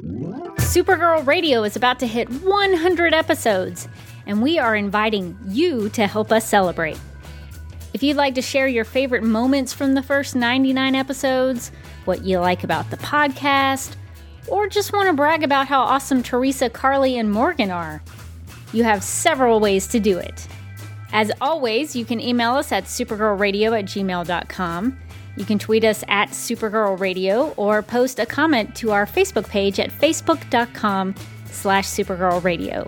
Supergirl Radio is about to hit 100 episodes, and we are inviting you to help us celebrate. If you'd like to share your favorite moments from the first 99 episodes, what you like about the podcast, or just want to brag about how awesome Teresa, Carly, and Morgan are, you have several ways to do it. As always, you can email us at supergirlradio at gmail.com. You can tweet us at Supergirl Radio or post a comment to our Facebook page at facebook.com slash Supergirl Radio.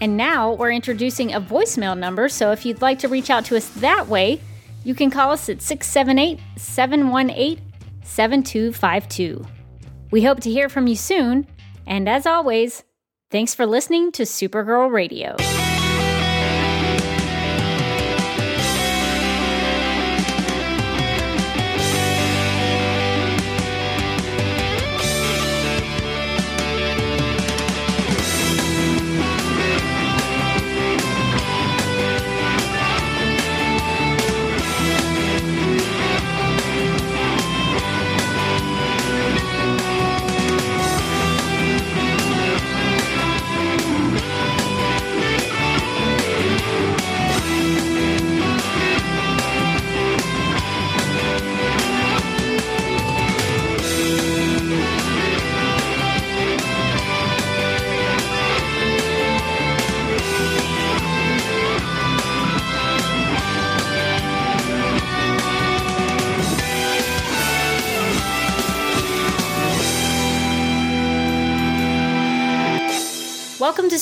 And now we're introducing a voicemail number, so if you'd like to reach out to us that way, you can call us at 678 718 7252. We hope to hear from you soon, and as always, thanks for listening to Supergirl Radio.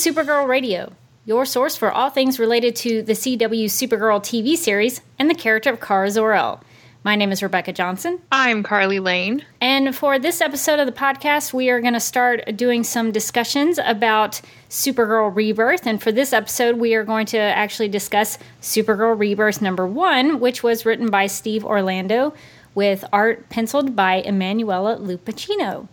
Supergirl Radio, your source for all things related to the CW Supergirl TV series and the character of Kara Zor-El. My name is Rebecca Johnson. I'm Carly Lane. And for this episode of the podcast, we are going to start doing some discussions about Supergirl Rebirth. And for this episode, we are going to actually discuss Supergirl Rebirth number one, which was written by Steve Orlando with art penciled by Emanuela Lupacchino.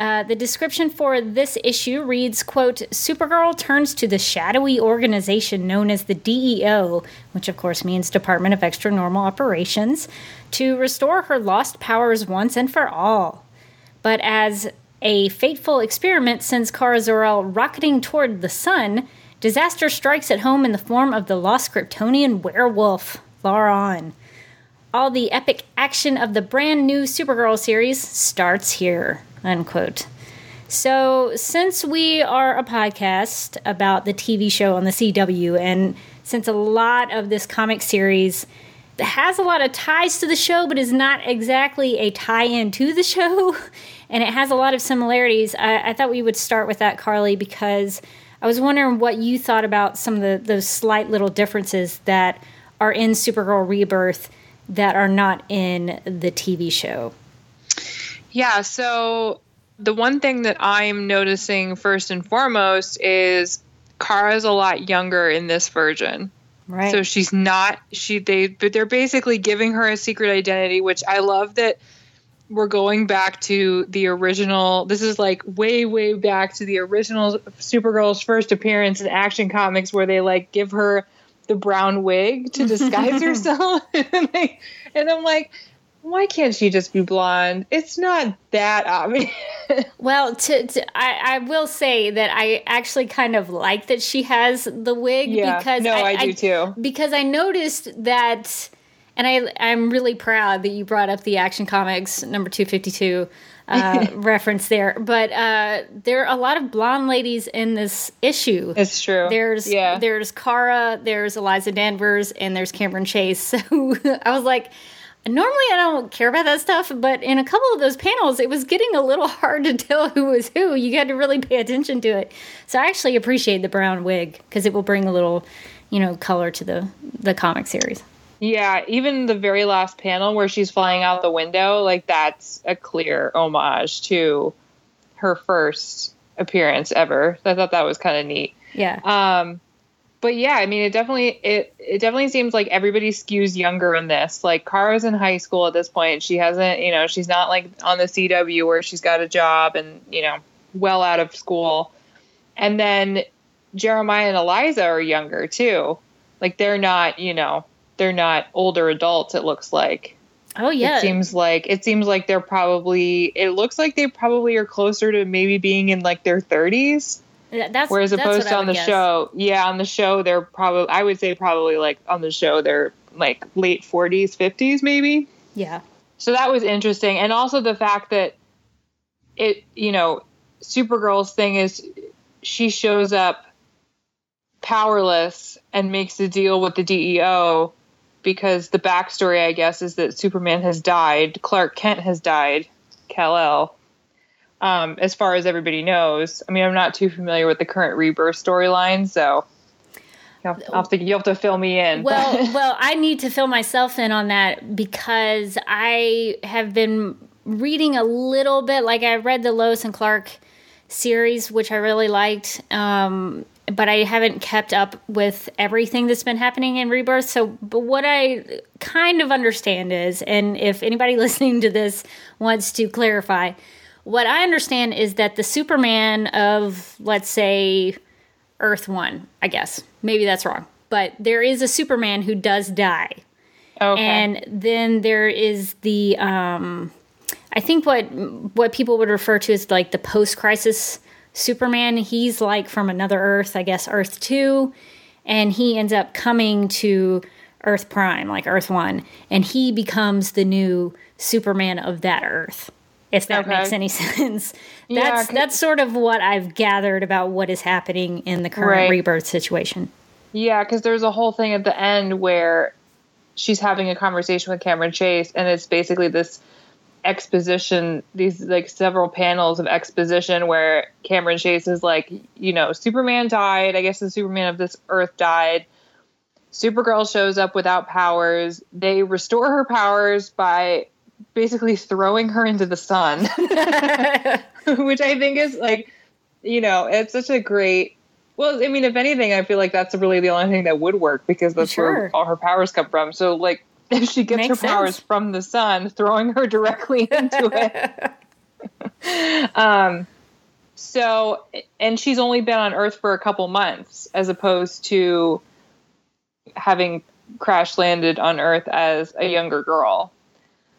Uh, the description for this issue reads quote supergirl turns to the shadowy organization known as the deo which of course means department of extra normal operations to restore her lost powers once and for all but as a fateful experiment sends Kara Zor-El rocketing toward the sun, disaster strikes at home in the form of the lost Kryptonian werewolf, Laron. All the epic action of the brand new Supergirl series starts here unquote. So, since we are a podcast about the TV show on the CW, and since a lot of this comic series has a lot of ties to the show, but is not exactly a tie in to the show, and it has a lot of similarities, I, I, thought we would start with that, Carly, because I was wondering what you thought about some of the, those slight little differences that are in Supergirl Rebirth that are not in the TV show. Yeah, so the one thing that I'm noticing first and foremost is Kara's a lot younger in this version. Right. So she's not she they but they're basically giving her a secret identity, which I love that we're going back to the original this is like way way back to the original Supergirl's first appearance in Action Comics where they like give her the brown wig to disguise herself and, they, and I'm like why can't she just be blonde? It's not that obvious. well, to, to, I, I will say that I actually kind of like that she has the wig yeah, because no, I, I do too. Because I noticed that, and I I'm really proud that you brought up the Action Comics number two fifty two. Uh, reference there, but uh, there are a lot of blonde ladies in this issue. It's true. There's yeah. there's Kara, there's Eliza Danvers, and there's Cameron Chase. So I was like, normally I don't care about that stuff, but in a couple of those panels, it was getting a little hard to tell who was who. You had to really pay attention to it. So I actually appreciate the brown wig because it will bring a little, you know, color to the the comic series. Yeah, even the very last panel where she's flying out the window, like that's a clear homage to her first appearance ever. I thought that was kind of neat. Yeah. Um but yeah, I mean, it definitely it it definitely seems like everybody skews younger in this. Like Kara's in high school at this point. She hasn't, you know, she's not like on the CW where she's got a job and you know well out of school. And then Jeremiah and Eliza are younger too. Like they're not, you know, they're not older adults. It looks like. Oh yeah. It seems like it seems like they're probably it looks like they probably are closer to maybe being in like their 30s. That's Whereas that's opposed what to on the guess. show, yeah, on the show they're probably I would say probably like on the show they're like late 40s, 50s maybe. Yeah. So that was interesting and also the fact that it, you know, Supergirl's thing is she shows up powerless and makes a deal with the DEO because the backstory, I guess, is that Superman has died, Clark Kent has died, Kal El. Um, as far as everybody knows, I mean, I'm not too familiar with the current rebirth storyline, so you'll have, I'll have to, you'll have to fill me in. Well, well, I need to fill myself in on that because I have been reading a little bit. Like I read the Lois and Clark series, which I really liked, um, but I haven't kept up with everything that's been happening in Rebirth. So, but what I kind of understand is, and if anybody listening to this wants to clarify, what I understand is that the Superman of, let's say, Earth One, I guess. Maybe that's wrong. But there is a Superman who does die. okay. And then there is the um I think what what people would refer to as like the post crisis Superman. He's like from another Earth, I guess Earth 2, and he ends up coming to Earth Prime, like Earth 1, and he becomes the new Superman of that Earth. If that Okay. makes any sense. Yeah, that's sort of what I've gathered about what is happening in the current Right. rebirth situation. Yeah, because there's a whole thing at the end where she's having a conversation with Cameron Chase, and it's basically this exposition, these like several panels of exposition where Cameron Chase is like, you know, Superman died. I guess the Superman of this Earth died. Supergirl shows up without powers. They restore her powers by basically throwing her into the sun, which I think is like, you know, it's such a great. Well, I mean, if anything, I feel like that's really the only thing that would work because that's Sure. where all her powers come from. So, like, if she gets Makes her powers sense. from the sun, throwing her directly into it. um, so, and she's only been on Earth for a couple months, as opposed to having crash landed on Earth as a younger girl.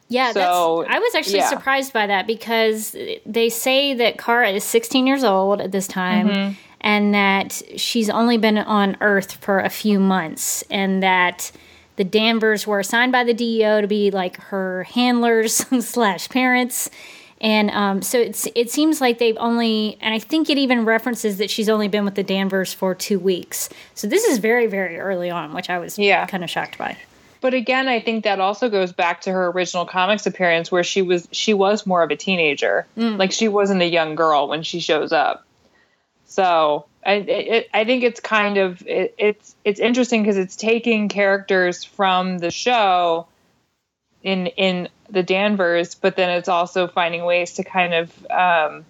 Yeah, So, that's, I was actually yeah. surprised by that because they say that Kara is 16 years old at this time Mm-hmm. and that she's only been on Earth for a few months and that the Danvers were assigned by the DEO to be like her handlers slash parents. And um, so it's it seems like they've only, and I think it even references that she's only been with the Danvers for two weeks. So this is very, very early on, which I was Yeah. kind of shocked by. But again, I think that also goes back to her original comics appearance, where she was she was more of a teenager, like she wasn't a young girl when she shows up. So I it, I think it's kind of it, it's it's interesting because it's taking characters from the show in in the Danvers, but then it's also finding ways to kind of um,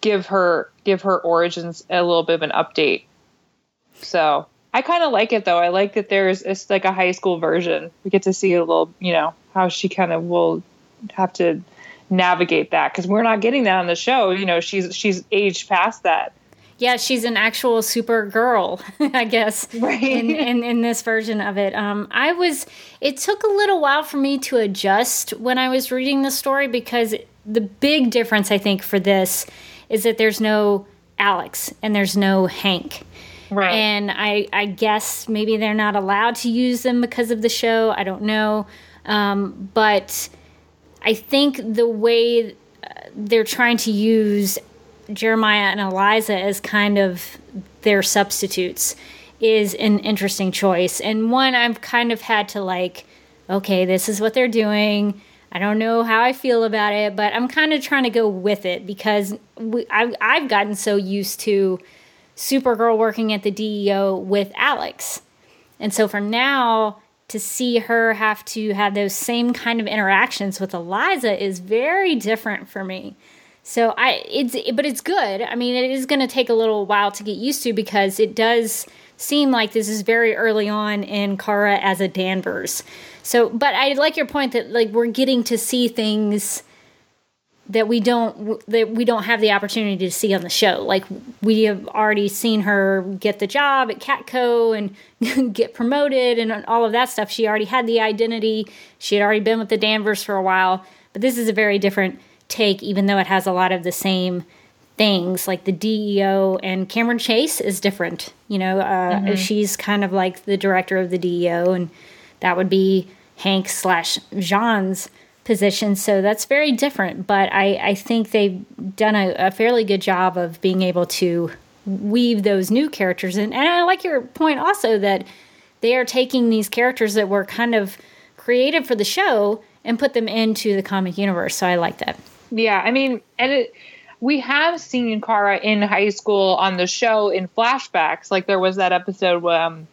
give her give her origins a little bit of an update. So I kind of like it though. I like that there's it's like a high school version. We get to see a little, you know, how she kind of will have to navigate that because we're not getting that on the show. You know, she's she's aged past that. Yeah, she's an actual super girl, I guess. Right. In, in in this version of it. Um I was it took a little while for me to adjust when I was reading the story because the big difference I think for this is that there's no Alex and there's no Hank. Right. And I, I guess maybe they're not allowed to use them because of the show. I don't know. Um, but I think the way uh, they're trying to use Jeremiah and Eliza as kind of their substitutes is an interesting choice. And one I've kind of had to like, okay, this is what they're doing. I don't know how I feel about it, but I'm kind of trying to go with it because we, I, I've gotten so used to Supergirl working at the DEO with Alex. And so for now, to see her have to have those same kind of interactions with Eliza is very different for me. So I it's but it's good. I mean, it is going to take a little while to get used to because it does seem like this is very early on in Kara as a Danvers. So, but I like your point that like we're getting to see things that we don't that we don't have the opportunity to see on the show. Like we have already seen her get the job at Catco and get promoted and all of that stuff. She already had the identity. She had already been with the Danvers for a while. But this is a very different take, even though it has a lot of the same things. Like the DEO and Cameron Chase is different. You know, uh, mm-hmm. she's kind of like the director of the DEO, and that would be Hank slash J'onn's position. So that's very different. But I, I think they've done a, a, fairly good job of being able to weave those new characters in. And I like your point also that they are taking these characters that were kind of created for the show and put them into the comic universe. So I like that. Yeah, I mean, and it, we have seen Kara in high school on the show in flashbacks. Like there was that episode um,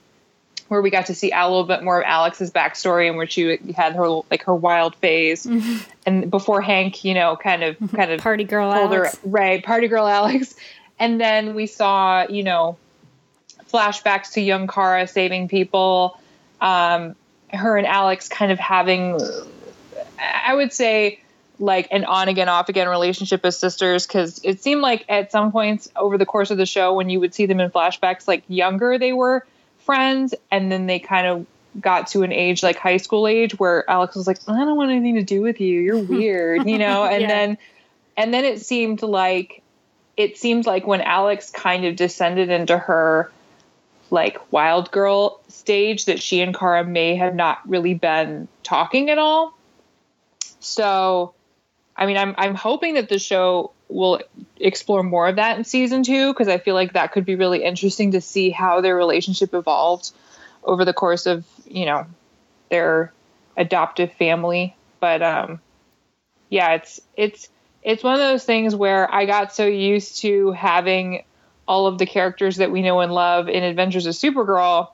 where we got to see a little bit more of Alex's backstory and where she had her like her wild phase, mm-hmm. and before Hank, you know, kind of kind of party girl Alex, her, right? Party girl Alex, and then we saw you know flashbacks to young Kara saving people, um, her and Alex kind of having, I would say like an on again off again relationship as sisters. Because it seemed like at some points over the course of the show when you would see them in flashbacks like younger they were friends and then they kind of got to an age like high school age where Alex was like, I don't want anything to do with you. You're weird, you know? And yeah. then and then it seemed like it seemed like when Alex kind of descended into her like wild girl stage that she and Kara may have not really been talking at all. So I mean I'm I'm hoping that the show will explore more of that in season two because I feel like that could be really interesting to see how their relationship evolved over the course of you know their adoptive family. But um, yeah, it's it's it's one of those things where I got so used to having all of the characters that we know and love in Adventures of Supergirl.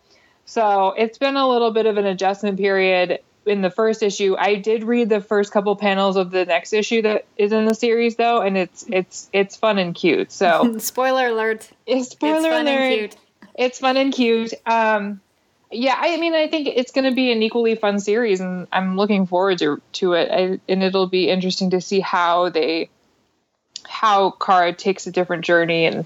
So it's been a little bit of an adjustment period in the first issue. I did read the first couple panels of the next issue that is in the series though, and it's it's it's fun and cute. So spoiler alert. It's spoiler it's alert. It's fun and cute. Um, yeah, I mean, I think it's going to be an equally fun series, and I'm looking forward to to it. I, and it'll be interesting to see how they how Kara takes a different journey and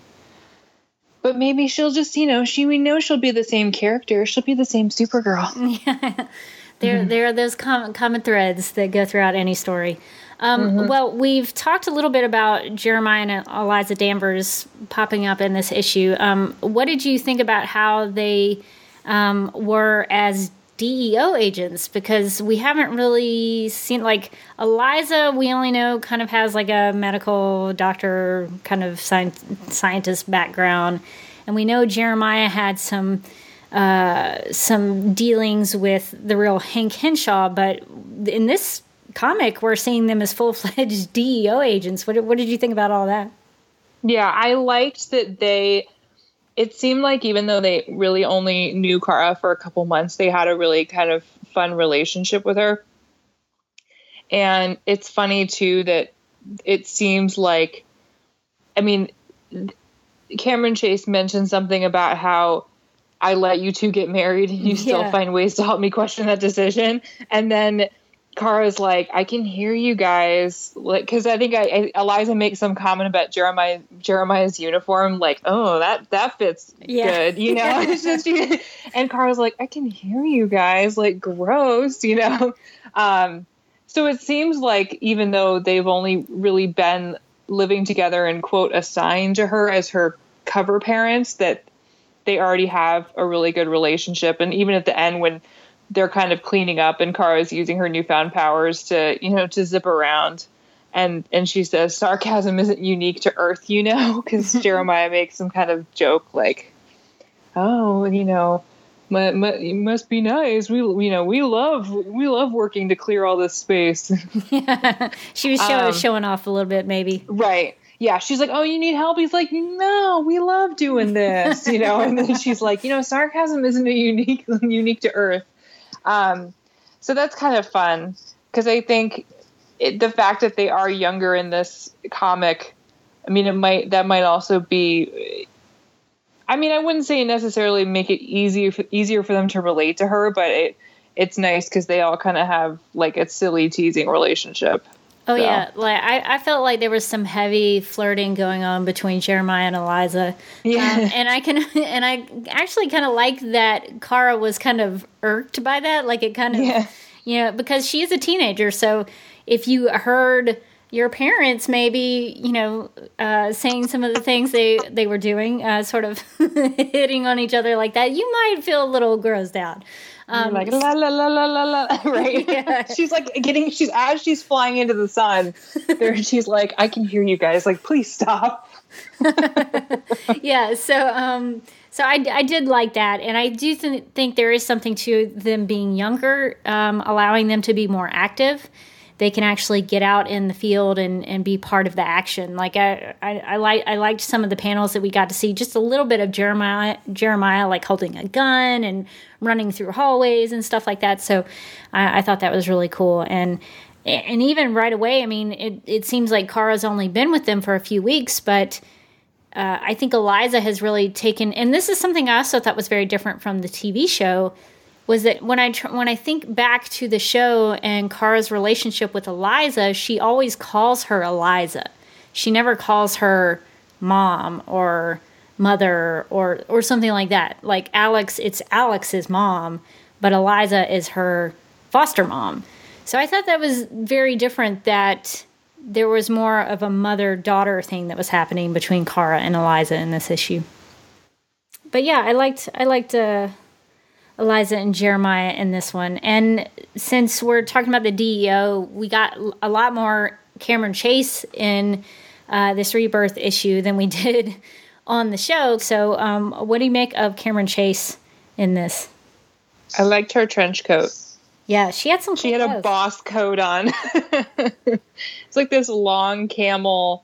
but maybe she'll just you know she we know she'll be the same character she'll be the same supergirl yeah there, mm-hmm. there are those common, common threads that go throughout any story. Um, mm-hmm. Well, we've talked a little bit about Jeremiah and Eliza Danvers popping up in this issue. Um, what did you think about how they um, were as DEO agents? Because we haven't really seen, like, Eliza, we only know kind of has like a medical doctor kind of science, scientist background. And we know Jeremiah had some uh, some dealings with the real Hank Henshaw, but in this comic, we're seeing them as full fledged DEO agents. What, what did you think about all that? Yeah, I liked that they. It seemed like even though they really only knew Kara for a couple months, they had a really kind of fun relationship with her. And it's funny too that it seems like, I mean, Cameron Chase mentioned something about how I let you two get married and you still yeah. find ways to help me question that decision. And then Kara's like, I can hear you guys, like, because I think I, I, Eliza makes some comment about Jeremiah Jeremiah's uniform, like, oh, that that fits yeah. good, you know. And Kara's like, I can hear you guys, like, gross, you know. Um, so it seems like even though they've only really been living together and quote assigned to her as her cover parents, that they already have a really good relationship. And even at the end, when they're kind of cleaning up and Kara's using her newfound powers to, you know, to zip around. And, and she says sarcasm isn't unique to Earth, you know, because Jeremiah makes some kind of joke like, oh, you know, it must be nice. We, you know, we love we love working to clear all this space. yeah, she was show, um, showing off a little bit, maybe. Right, yeah, she's like, "Oh, you need help." He's like, "No, we love doing this," you know. and then she's like, "You know, sarcasm isn't a unique unique to Earth." Um, so that's kind of fun because I think it, the fact that they are younger in this comic, I mean, it might that might also be. I mean, I wouldn't say necessarily make it easier easier for them to relate to her, but it it's nice because they all kind of have like a silly teasing relationship. Oh so. yeah, like I, I felt like there was some heavy flirting going on between Jeremiah and Eliza. Yeah, um, and I can and I actually kind of like that Kara was kind of irked by that. Like it kind of, yeah. you know, because she is a teenager. So if you heard your parents maybe you know uh, saying some of the things they they were doing, uh, sort of hitting on each other like that, you might feel a little grossed out. Um, like la la la la la la, right? Yeah. she's like getting. She's as she's flying into the sun. There, she's like, I can hear you guys. Like, please stop. yeah. So, um, so I, I did like that, and I do th- think there is something to them being younger, um, allowing them to be more active they can actually get out in the field and, and be part of the action. Like I, I, I like I liked some of the panels that we got to see just a little bit of Jeremiah Jeremiah like holding a gun and running through hallways and stuff like that. So I, I thought that was really cool and and even right away, I mean, it, it seems like Kara's only been with them for a few weeks, but uh, I think Eliza has really taken, and this is something I also thought was very different from the TV show was that when I tr- when I think back to the show and Kara's relationship with Eliza, she always calls her Eliza. She never calls her mom or mother or or something like that. Like Alex, it's Alex's mom, but Eliza is her foster mom. So I thought that was very different that there was more of a mother daughter thing that was happening between Kara and Eliza in this issue. But yeah, I liked I liked uh, Eliza and Jeremiah in this one. And since we're talking about the DEO, we got a lot more Cameron Chase in uh, this rebirth issue than we did on the show. So, um, what do you make of Cameron Chase in this? I liked her trench coat. Yeah, she had some. She had clothes. a boss coat on. it's like this long camel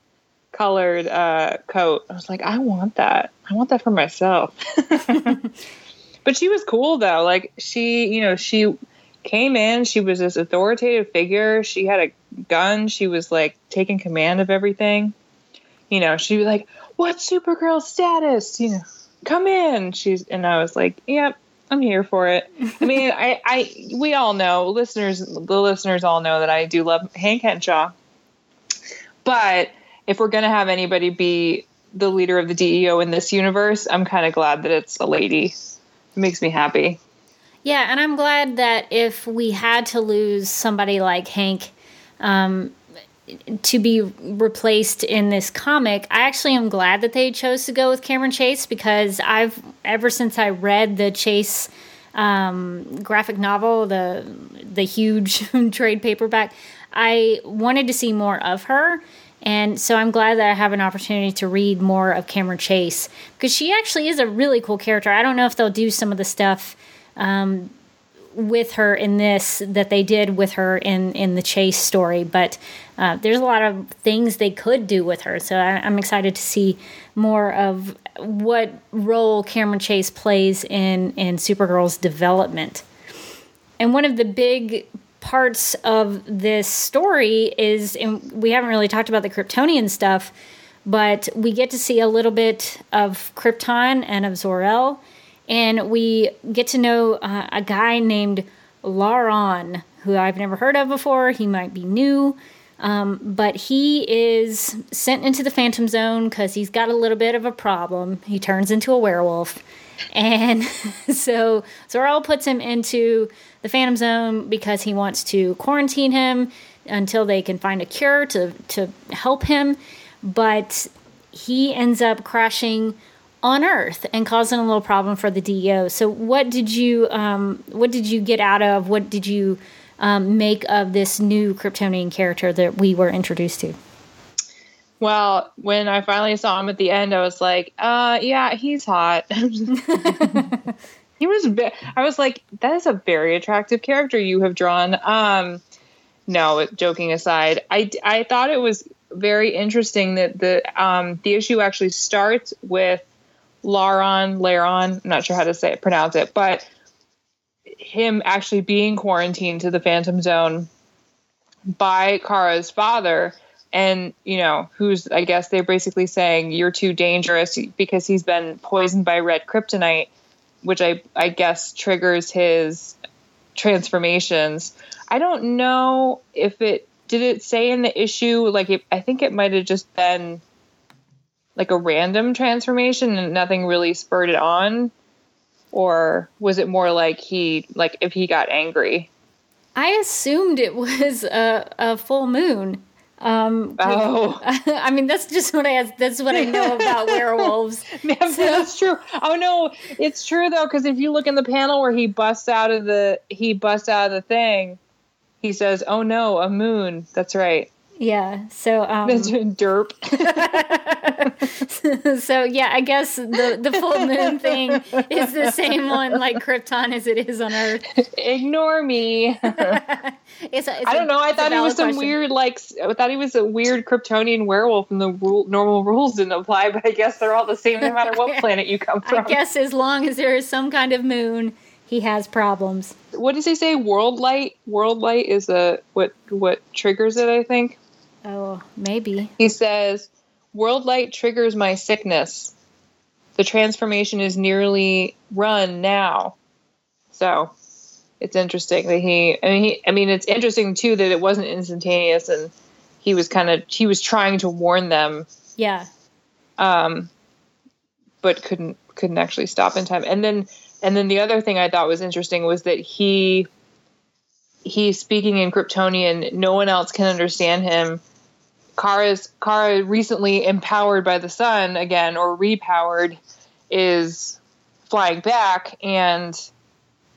colored uh, coat. I was like, I want that. I want that for myself. But she was cool though. Like she, you know, she came in, she was this authoritative figure. She had a gun. She was like taking command of everything. You know, she was like, "What's Supergirl status?" You know, come in. She's and I was like, "Yep, I'm here for it." I mean, I, I, we all know, listeners, the listeners all know that I do love Hank Henshaw. But if we're gonna have anybody be the leader of the DEO in this universe, I'm kind of glad that it's a lady it makes me happy. Yeah, and I'm glad that if we had to lose somebody like Hank um, to be replaced in this comic, I actually am glad that they chose to go with Cameron Chase because I've ever since I read the Chase um, graphic novel, the the huge trade paperback, I wanted to see more of her. And so I'm glad that I have an opportunity to read more of Cameron Chase because she actually is a really cool character. I don't know if they'll do some of the stuff um, with her in this that they did with her in in the Chase story, but uh, there's a lot of things they could do with her. So I, I'm excited to see more of what role Cameron Chase plays in in Supergirl's development. And one of the big parts of this story is, and we haven't really talked about the Kryptonian stuff, but we get to see a little bit of Krypton and of Zor-El, and we get to know uh, a guy named Laron, who I've never heard of before. He might be new. Um, but he is sent into the Phantom Zone because he's got a little bit of a problem. He turns into a werewolf. And so Zor-El puts him into the Phantom Zone because he wants to quarantine him until they can find a cure to to help him. But he ends up crashing on Earth and causing a little problem for the DEO. So, what did you um, what did you get out of? What did you um, make of this new Kryptonian character that we were introduced to? Well, when I finally saw him at the end, I was like, uh, yeah, he's hot. He was. I was like, that is a very attractive character you have drawn. Um, no, joking aside, I I thought it was very interesting that the um the issue actually starts with Laron Laron. I'm not sure how to say it, pronounce it, but him actually being quarantined to the Phantom Zone by Kara's father and you know who's i guess they're basically saying you're too dangerous because he's been poisoned by red kryptonite which I I guess triggers his transformations. I don't know if it did it say in the issue like it, I think it might have just been like a random transformation and nothing really spurred it on or was it more like he like if he got angry I assumed it was a, a full moon. Um, oh I mean, that's just what I that's what I know about werewolves. Yeah, that's true. Oh no, it's true though because if you look in the panel where he busts out of the he busts out of the thing, he says, "Oh no, a moon." That's right. Yeah. So um, derp. so yeah, I guess the the full moon thing is the same one like Krypton as it is on Earth. Ignore me. It's a, it's I don't a- know. I thought he was some question. weird, like I thought he was a weird Kryptonian werewolf, and the rule, normal rules didn't apply. But I guess they're all the same no matter what planet you come from. I guess as long as there is some kind of moon, he has problems. What does he say? World light. World light is a what? What triggers it? I think Oh, maybe. he says, "World light triggers my sickness. The transformation is nearly run now." So it's interesting that he. I mean, he, I mean, it's interesting too that it wasn't instantaneous, and he was kind of he was trying to warn them Yeah. um, but couldn't couldn't actually stop in time. And then and then the other thing I thought was interesting was that he he's speaking in Kryptonian. No one else can understand him. Kara's Kara recently empowered by the sun again or repowered is flying back and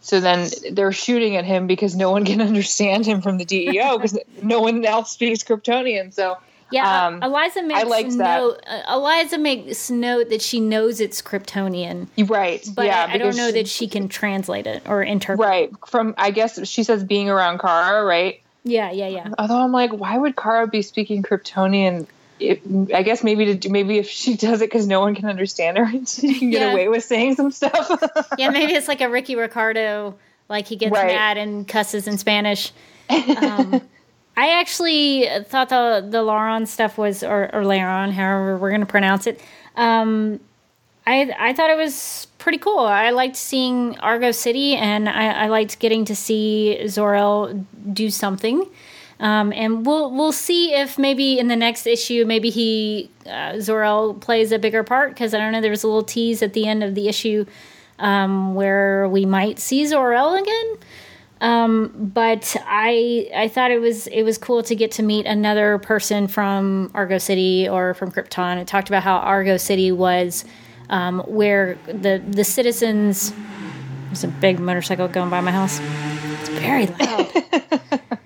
so then they're shooting at him because no one can understand him from the DEO because no one else speaks Kryptonian. So Yeah, Um, Eliza makes liked note. Uh, Eliza makes note that she knows it's Kryptonian, right, but yeah, I, I don't know she- that she can translate it or interpret. Right. From I guess she says being around Kara, right? Yeah, yeah, yeah. Although I'm like, why would Kara be speaking Kryptonian? It, I guess maybe to do, maybe if she does it because no one can understand her, and she can get Yeah. away with saying some stuff. Yeah, maybe it's like a Ricky Ricardo, like he gets Right. mad and cusses in Spanish. Um, I actually thought the the Laron stuff was, or, or Laron, however we're going to pronounce it. Um, I I thought it was pretty cool. I liked seeing Argo City, and I, I liked getting to see Zor-El do something. Um, and we'll we'll see if maybe in the next issue, maybe he uh, Zor-El plays a bigger part because I don't know. There was a little tease at the end of the issue um, where we might see Zor-El again. Um, but I I thought it was it was cool to get to meet another person from Argo City or from Krypton. It talked about how Argo City was um, where the the citizens. There's a big motorcycle going by my house. It's very loud.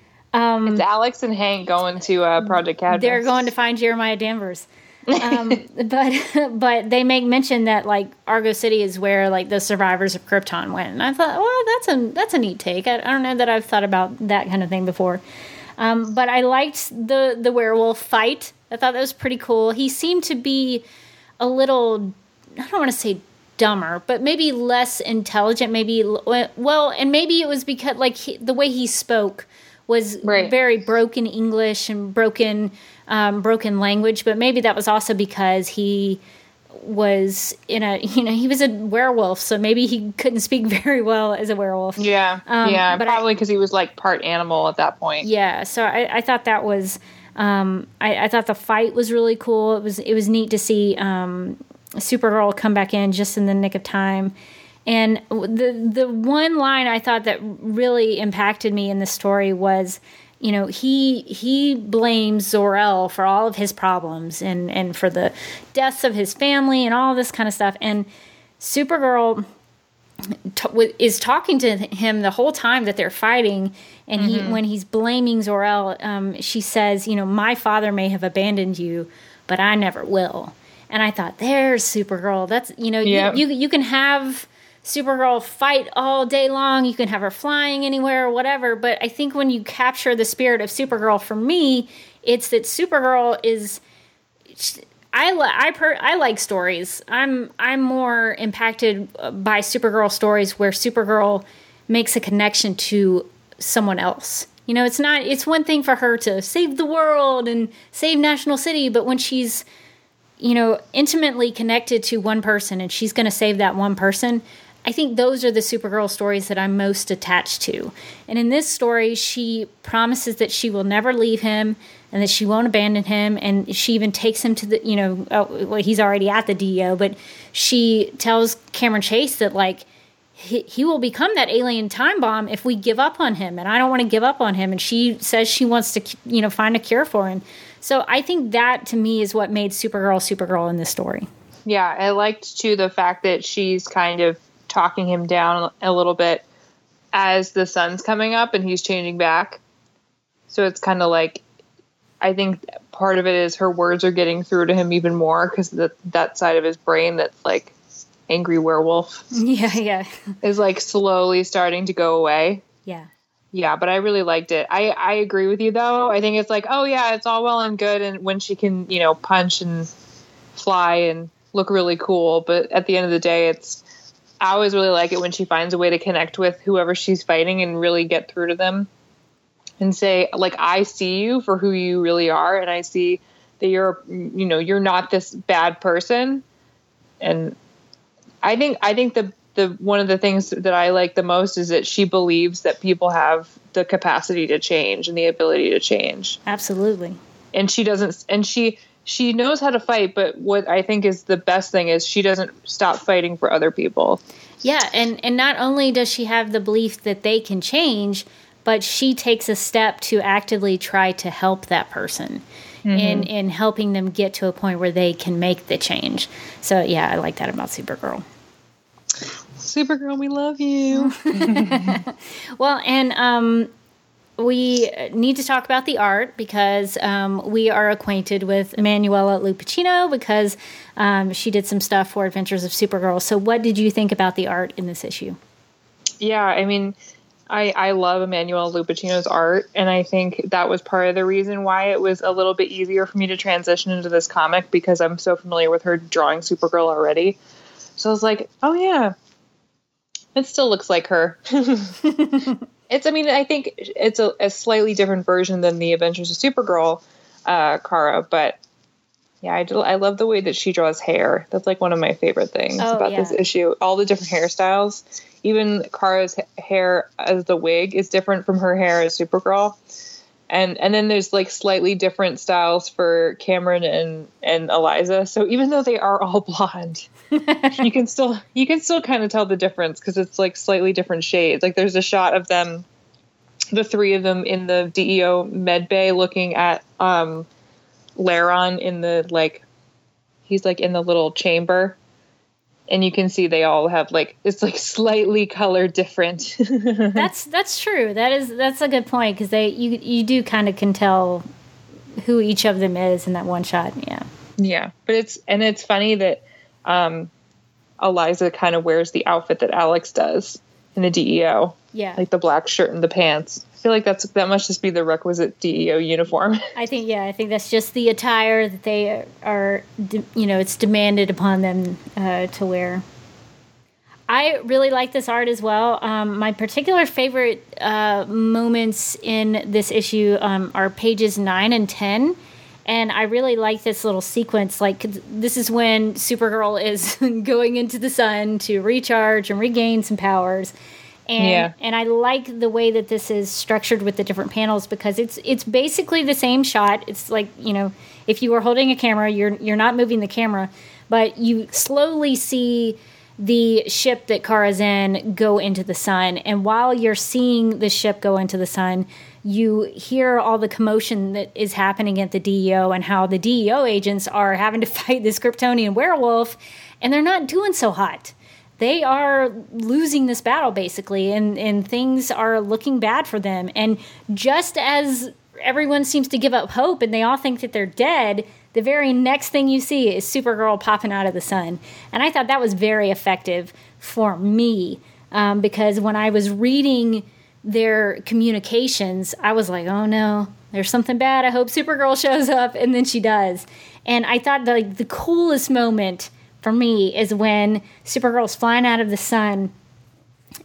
it's Alex and Hank going to uh, Project Cadmus. They're going to find Jeremiah Danvers. um, but but they make mention that like Argo City is where like the survivors of Krypton went, and I thought, well, that's a that's a neat take. I, I don't know that I've thought about that kind of thing before. Um, but I liked the the werewolf fight. I thought that was pretty cool. He seemed to be a little, I don't want to say dumber, but maybe less intelligent. Maybe well, and maybe it was because like he, the way he spoke was Right. very broken English and broken um, broken language. But maybe that was also because he was in a you know he was a werewolf, so maybe he couldn't speak very well as a werewolf. Yeah, Um, yeah, but probably because he was like part animal at that point. Yeah, so I, I thought that was um, I, I thought the fight was really cool. It was it was neat to see um, Supergirl come back in just in the nick of time. And the the one line I thought that really impacted me in the story was, you know, he he blames Zor-El for all of his problems and and for the deaths of his family and all this kind of stuff. And Supergirl t- is talking to him the whole time that they're fighting and he when he's blaming Zor-El um, she says you know my father may have abandoned you but I never will and I thought there's Supergirl that's you know Yeah. you, you you can have Supergirl fight all day long you can have her flying anywhere or whatever but I think when you capture the spirit of Supergirl for me it's that Supergirl is I li- I per- I like stories. I'm I'm more impacted by Supergirl stories where Supergirl makes a connection to someone else. You know, it's not it's one thing for her to save the world and save National City, but when she's you know intimately connected to one person and she's going to save that one person, I think those are the Supergirl stories that I'm most attached to. And in this story, she promises that she will never leave him and that she won't abandon him. And she even takes him to the, you know, oh, well, he's already at the DEO, but she tells Cameron Chase that, like, he, he will become that alien time bomb if we give up on him. And I don't want to give up on him. And she says she wants to, you know, find a cure for him. So I think that to me is what made Supergirl Supergirl in this story. Yeah, I liked too the fact that she's kind of talking him down a little bit as the sun's coming up and he's changing back. So it's kind of like I think part of it is her words are getting through to him even more because that side of his brain that's like angry werewolf. Yeah, yeah. is like slowly starting to go away. Yeah. Yeah, but I really liked it. I I agree with you though. I think it's like, oh yeah, it's all well and good and when she can, you know, punch and fly and look really cool, but at the end of the day it's I always really like it when she finds a way to connect with whoever she's fighting and really get through to them and say like I see you for who you really are and I see that you're you know you're not this bad person and I think I think the the one of the things that I like the most is that she believes that people have the capacity to change and the ability to change. Absolutely. And she doesn't and she she knows how to fight, but what I think is the best thing is she doesn't stop fighting for other people. Yeah, and and not only does she have the belief that they can change, but she takes a step to actively try to help that person mm-hmm. in in helping them get to a point where they can make the change. So yeah, I like that about Supergirl. Supergirl, we love you. well, and um, we need to talk about the art because um, we are acquainted with Emanuela Lupacchino because um, she did some stuff for Adventures of Supergirl. So, what did you think about the art in this issue? Yeah, I mean, I, I love Emanuela Lupacchino's art, and I think that was part of the reason why it was a little bit easier for me to transition into this comic because I'm so familiar with her drawing Supergirl already. So I was like, oh yeah, it still looks like her. it's, I mean, I think it's a, a, slightly different version than the Adventures of Supergirl, uh, Kara, but yeah, I, do, I love the way that she draws hair. That's like one of my favorite things oh, about yeah. this issue. All the different hairstyles, even Kara's hair as the wig is different from her hair as Supergirl and and then there's like slightly different styles for Cameron and and Eliza. So even though they are all blonde, you can still you can still kind of tell the difference because it's like slightly different shades. Like there's a shot of them, the three of them in the DEO med bay looking at um, Laron in the like, he's like in the little chamber and you can see they all have like it's like slightly color different. that's that's true. That is that's a good point because they you you do kind of can tell who each of them is in that one shot. Yeah. Yeah, but it's and it's funny that um, Eliza kind of wears the outfit that Alex does in the DEO. Yeah. Like the black shirt and the pants feel like that's that must just be the requisite DEO uniform. I think yeah, I think that's just the attire that they are, you know, it's demanded upon them uh, to wear. I really like this art as well. Um, my particular favorite uh, moments in this issue um, are pages nine and ten, and I really like this little sequence. Like this is when Supergirl is going into the sun to recharge and regain some powers and yeah. and I like the way that this is structured with the different panels because it's it's basically the same shot. It's like you know if you were holding a camera, you're you're not moving the camera, but you slowly see the ship that Kara's in go into the sun, and while you're seeing the ship go into the sun, you hear all the commotion that is happening at the DEO and how the DEO agents are having to fight this Kryptonian werewolf, and they're not doing so hot they are losing this battle basically and and things are looking bad for them. And just as everyone seems to give up hope and they all think that they're dead the very next thing you see is supergirl popping out of the sun. And i thought that was very effective for me um, because when i was reading their communications i was like oh no there's something bad. I hope supergirl shows up. And then she does. And i thought like the coolest moment for me is when Supergirl's flying out of the sun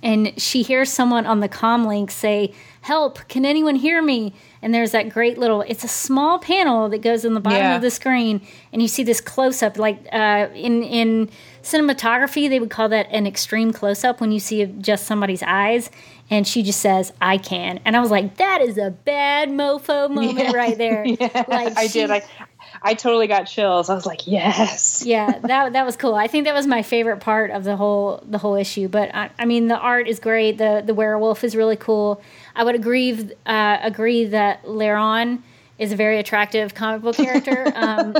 and she hears someone on the com link say, Help, can anyone hear me? and there's that great little it's a small panel that goes in the bottom Yeah. of the screen and you see this close up like uh, in in cinematography they would call that an extreme close up when you see just somebody's eyes and she just says i can and i was like that is a bad mofo moment Yeah. right there Yeah, like I she- did. I I totally got chills. I was like, yes. yeah that that was cool i think that was my favorite part of the whole the whole issue but i, I mean the art is great the the werewolf is really cool i would agree uh, agree that Laron is a very attractive comic book character um,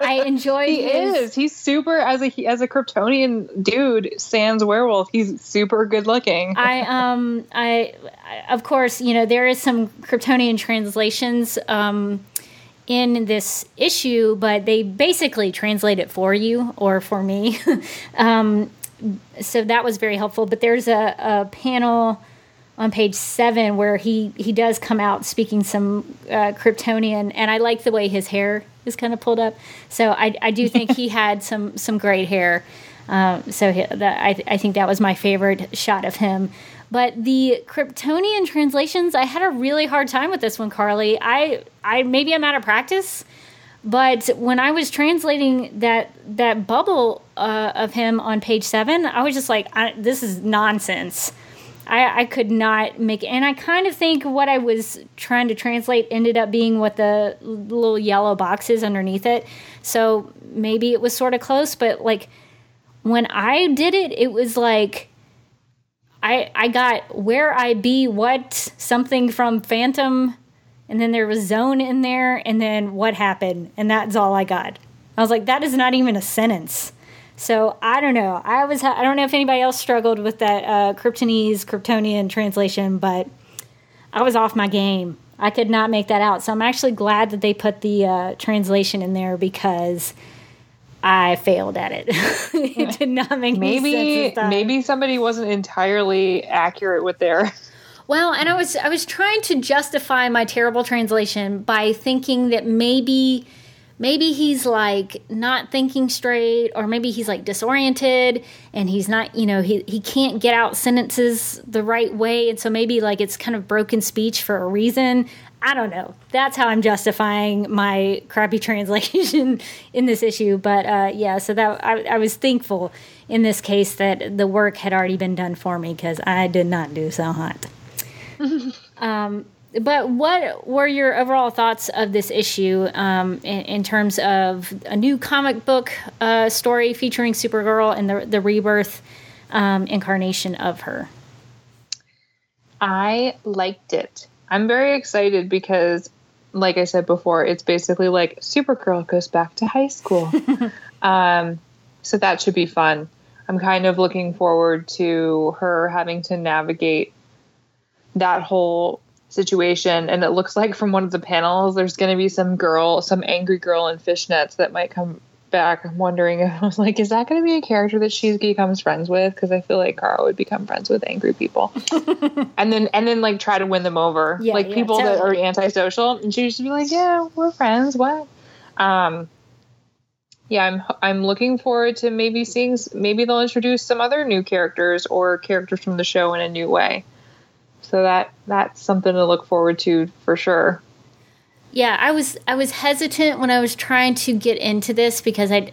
i enjoy He his, is. He's super as a as a Kryptonian dude. Sans werewolf. He's super good looking. I um I, I of course you know there is some Kryptonian translations um in this issue, but they basically translate it for you or for me. um, so that was very helpful. But there's a, a panel on page seven where he he does come out speaking some uh, Kryptonian, and I like the way his hair is kind of pulled up. So I I do think he had some some great hair. Um, so he, that, I I think that was my favorite shot of him. But the Kryptonian translations, I had a really hard time with this one, Carly. I I maybe I'm out of practice. But when I was translating that that bubble uh, of him on page seven, I was just like, I, "This is nonsense." I, I could not make and I kind of think what I was trying to translate ended up being what the little yellow box is underneath it. So maybe it was sort of close, but like when I did it, it was like I I got where I be what something from Phantom, and then there was Zone in there, and then what happened, and that's all I got. I was like, that is not even a sentence. So I don't know. I was I don't know if anybody else struggled with that uh, Kryptonese Kryptonian translation, but I was off my game. I could not make that out. So I'm actually glad that they put the uh, translation in there because I failed at it. it did not make maybe maybe somebody wasn't entirely accurate with their Well, and I was I was trying to justify my terrible translation by thinking that maybe maybe he's like not thinking straight or maybe he's like disoriented and he's not, you know, he he can't get out sentences the right way and so maybe like it's kind of broken speech for a reason. I don't know. That's how I'm justifying my crappy translation in this issue. But uh, yeah, so that I, I was thankful in this case that the work had already been done for me because I did not do so hot. um, but what were your overall thoughts of this issue um, in, in terms of a new comic book uh, story featuring Supergirl and the, the rebirth um, incarnation of her? I liked it. I'm very excited because, like I said before, it's basically like Supergirl goes back to high school. um, so that should be fun. I'm kind of looking forward to her having to navigate that whole situation. And it looks like from one of the panels, there's going to be some girl, some angry girl in fishnets that might come back. I'm wondering, if I was like, is that going to be a character that she becomes friends with? Because I feel like Kara would become friends with angry people, and then and then like try to win them over, Yeah, like yeah, people that are antisocial, and she just be like, yeah, we're friends. What? Um, yeah, I'm I'm looking forward to maybe seeing maybe they'll introduce some other new characters or characters from the show in a new way. So that that's something to look forward to for sure. Yeah, I was I was hesitant when I was trying to get into this because I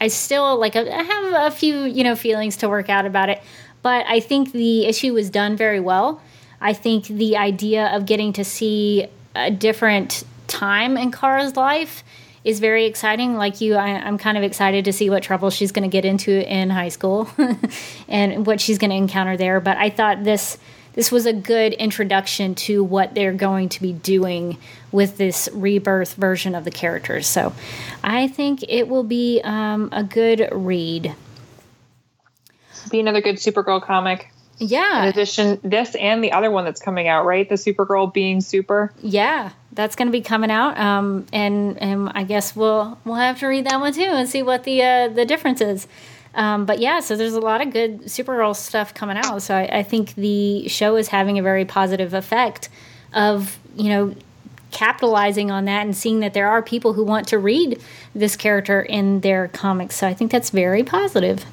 I still like I have a few you know feelings to work out about it, but I think the issue was done very well. I think the idea of getting to see a different time in Kara's life is very exciting. Like you, I, I'm kind of excited to see what trouble she's going to get into in high school and what she's going to encounter there. But I thought this this was a good introduction to what they're going to be doing with this rebirth version of the characters. So I think it will be um, a good read. Be another good Supergirl comic. Yeah. In addition, this and the other one that's coming out, right? The Supergirl being super. yeah, that's going to be coming out, um, and and I guess we'll we'll have to read that one too and see what the uh, the difference is. Um, but yeah, so there's a lot of good Supergirl stuff coming out. So I, I think the show is having a very positive effect of you know capitalizing on that and seeing that there are people who want to read this character in their comics. So I think that's very positive.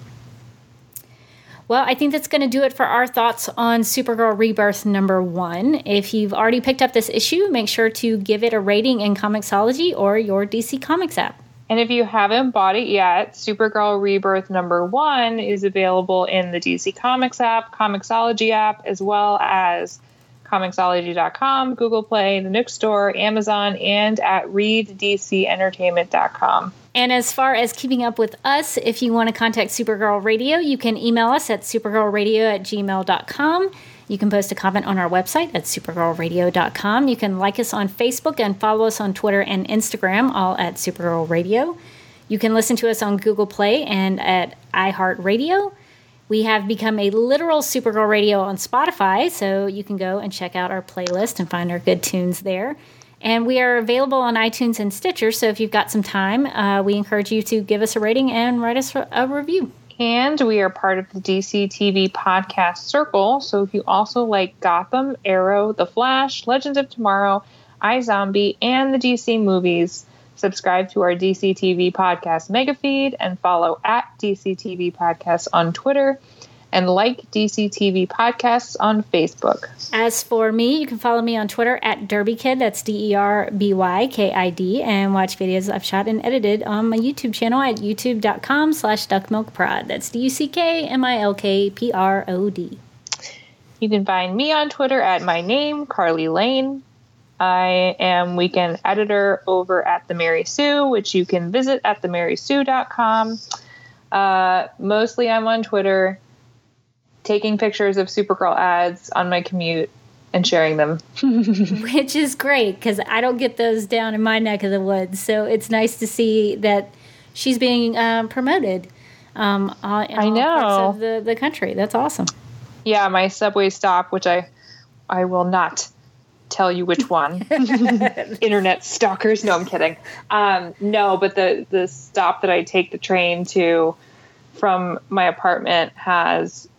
Well, I think that's going to do it for our thoughts on Supergirl Rebirth number one. If you've already picked up this issue, make sure to give it a rating in Comixology or your DC Comics app. And if you haven't bought it yet, Supergirl Rebirth number one is available in the DC Comics app, Comixology app, as well as Comixology.com, Google Play, the Nook Store, Amazon, and at ReadDCEntertainment.com. And as far as keeping up with us, if you want to contact Supergirl Radio, you can email us at supergirlradio at gmail.com. You can post a comment on our website at supergirlradio.com. You can like us on Facebook and follow us on Twitter and Instagram, all at Supergirl Radio. You can listen to us on Google Play and at iHeartRadio. We have become a literal Supergirl Radio on Spotify, so you can go and check out our playlist and find our good tunes there. And we are available on iTunes and Stitcher, so if you've got some time, uh, we encourage you to give us a rating and write us a review. And we are part of the DC TV podcast circle. So if you also like Gotham, Arrow, The Flash, Legends of Tomorrow, iZombie, and the DC movies, subscribe to our DC TV podcast mega feed and follow at DC TV podcast on Twitter and like DCTV podcasts on Facebook. As for me, you can follow me on Twitter at DerbyKid, that's D E R B Y K I D, and watch videos I've shot and edited on my YouTube channel at youtube.com slash duckmilkprod. That's D U C K M I L K P R O D. You can find me on Twitter at my name, Carly Lane. I am weekend editor over at the Mary Sue, which you can visit at themarysue.com. Uh, mostly I'm on Twitter taking pictures of Supergirl ads on my commute and sharing them. Which is great because I don't get those down in my neck of the woods. So it's nice to see that she's being um, promoted um, in I know. parts of the, the country. That's awesome. Yeah, my subway stop, which I I will not tell you which one. Internet stalkers. No, I'm kidding. Um, no, but the the stop that I take the train to from my apartment has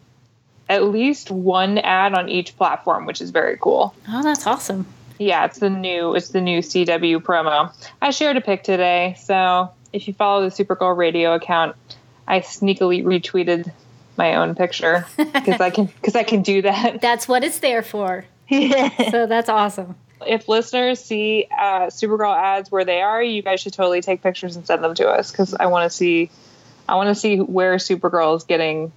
at least one ad on each platform, which is very cool. Oh, that's awesome. Yeah, it's the new it's the new CW promo. I shared a pic today, so if you follow the Supergirl Radio account, I sneakily retweeted my own picture because I can because I can do that. That's what it's there for. Yeah. So that's awesome. If listeners see uh, Supergirl ads where they are, you guys should totally take pictures and send them to us because I want to see I want to see where Supergirl is getting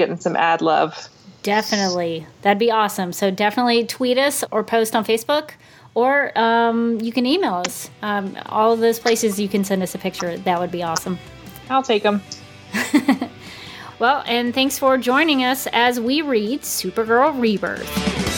getting some ad love. Definitely. That'd be awesome. So definitely tweet us or post on Facebook or um, you can email us. Um, all of those places you can send us a picture. That would be awesome. I'll take them. well, and thanks for joining us as we read Supergirl Rebirth.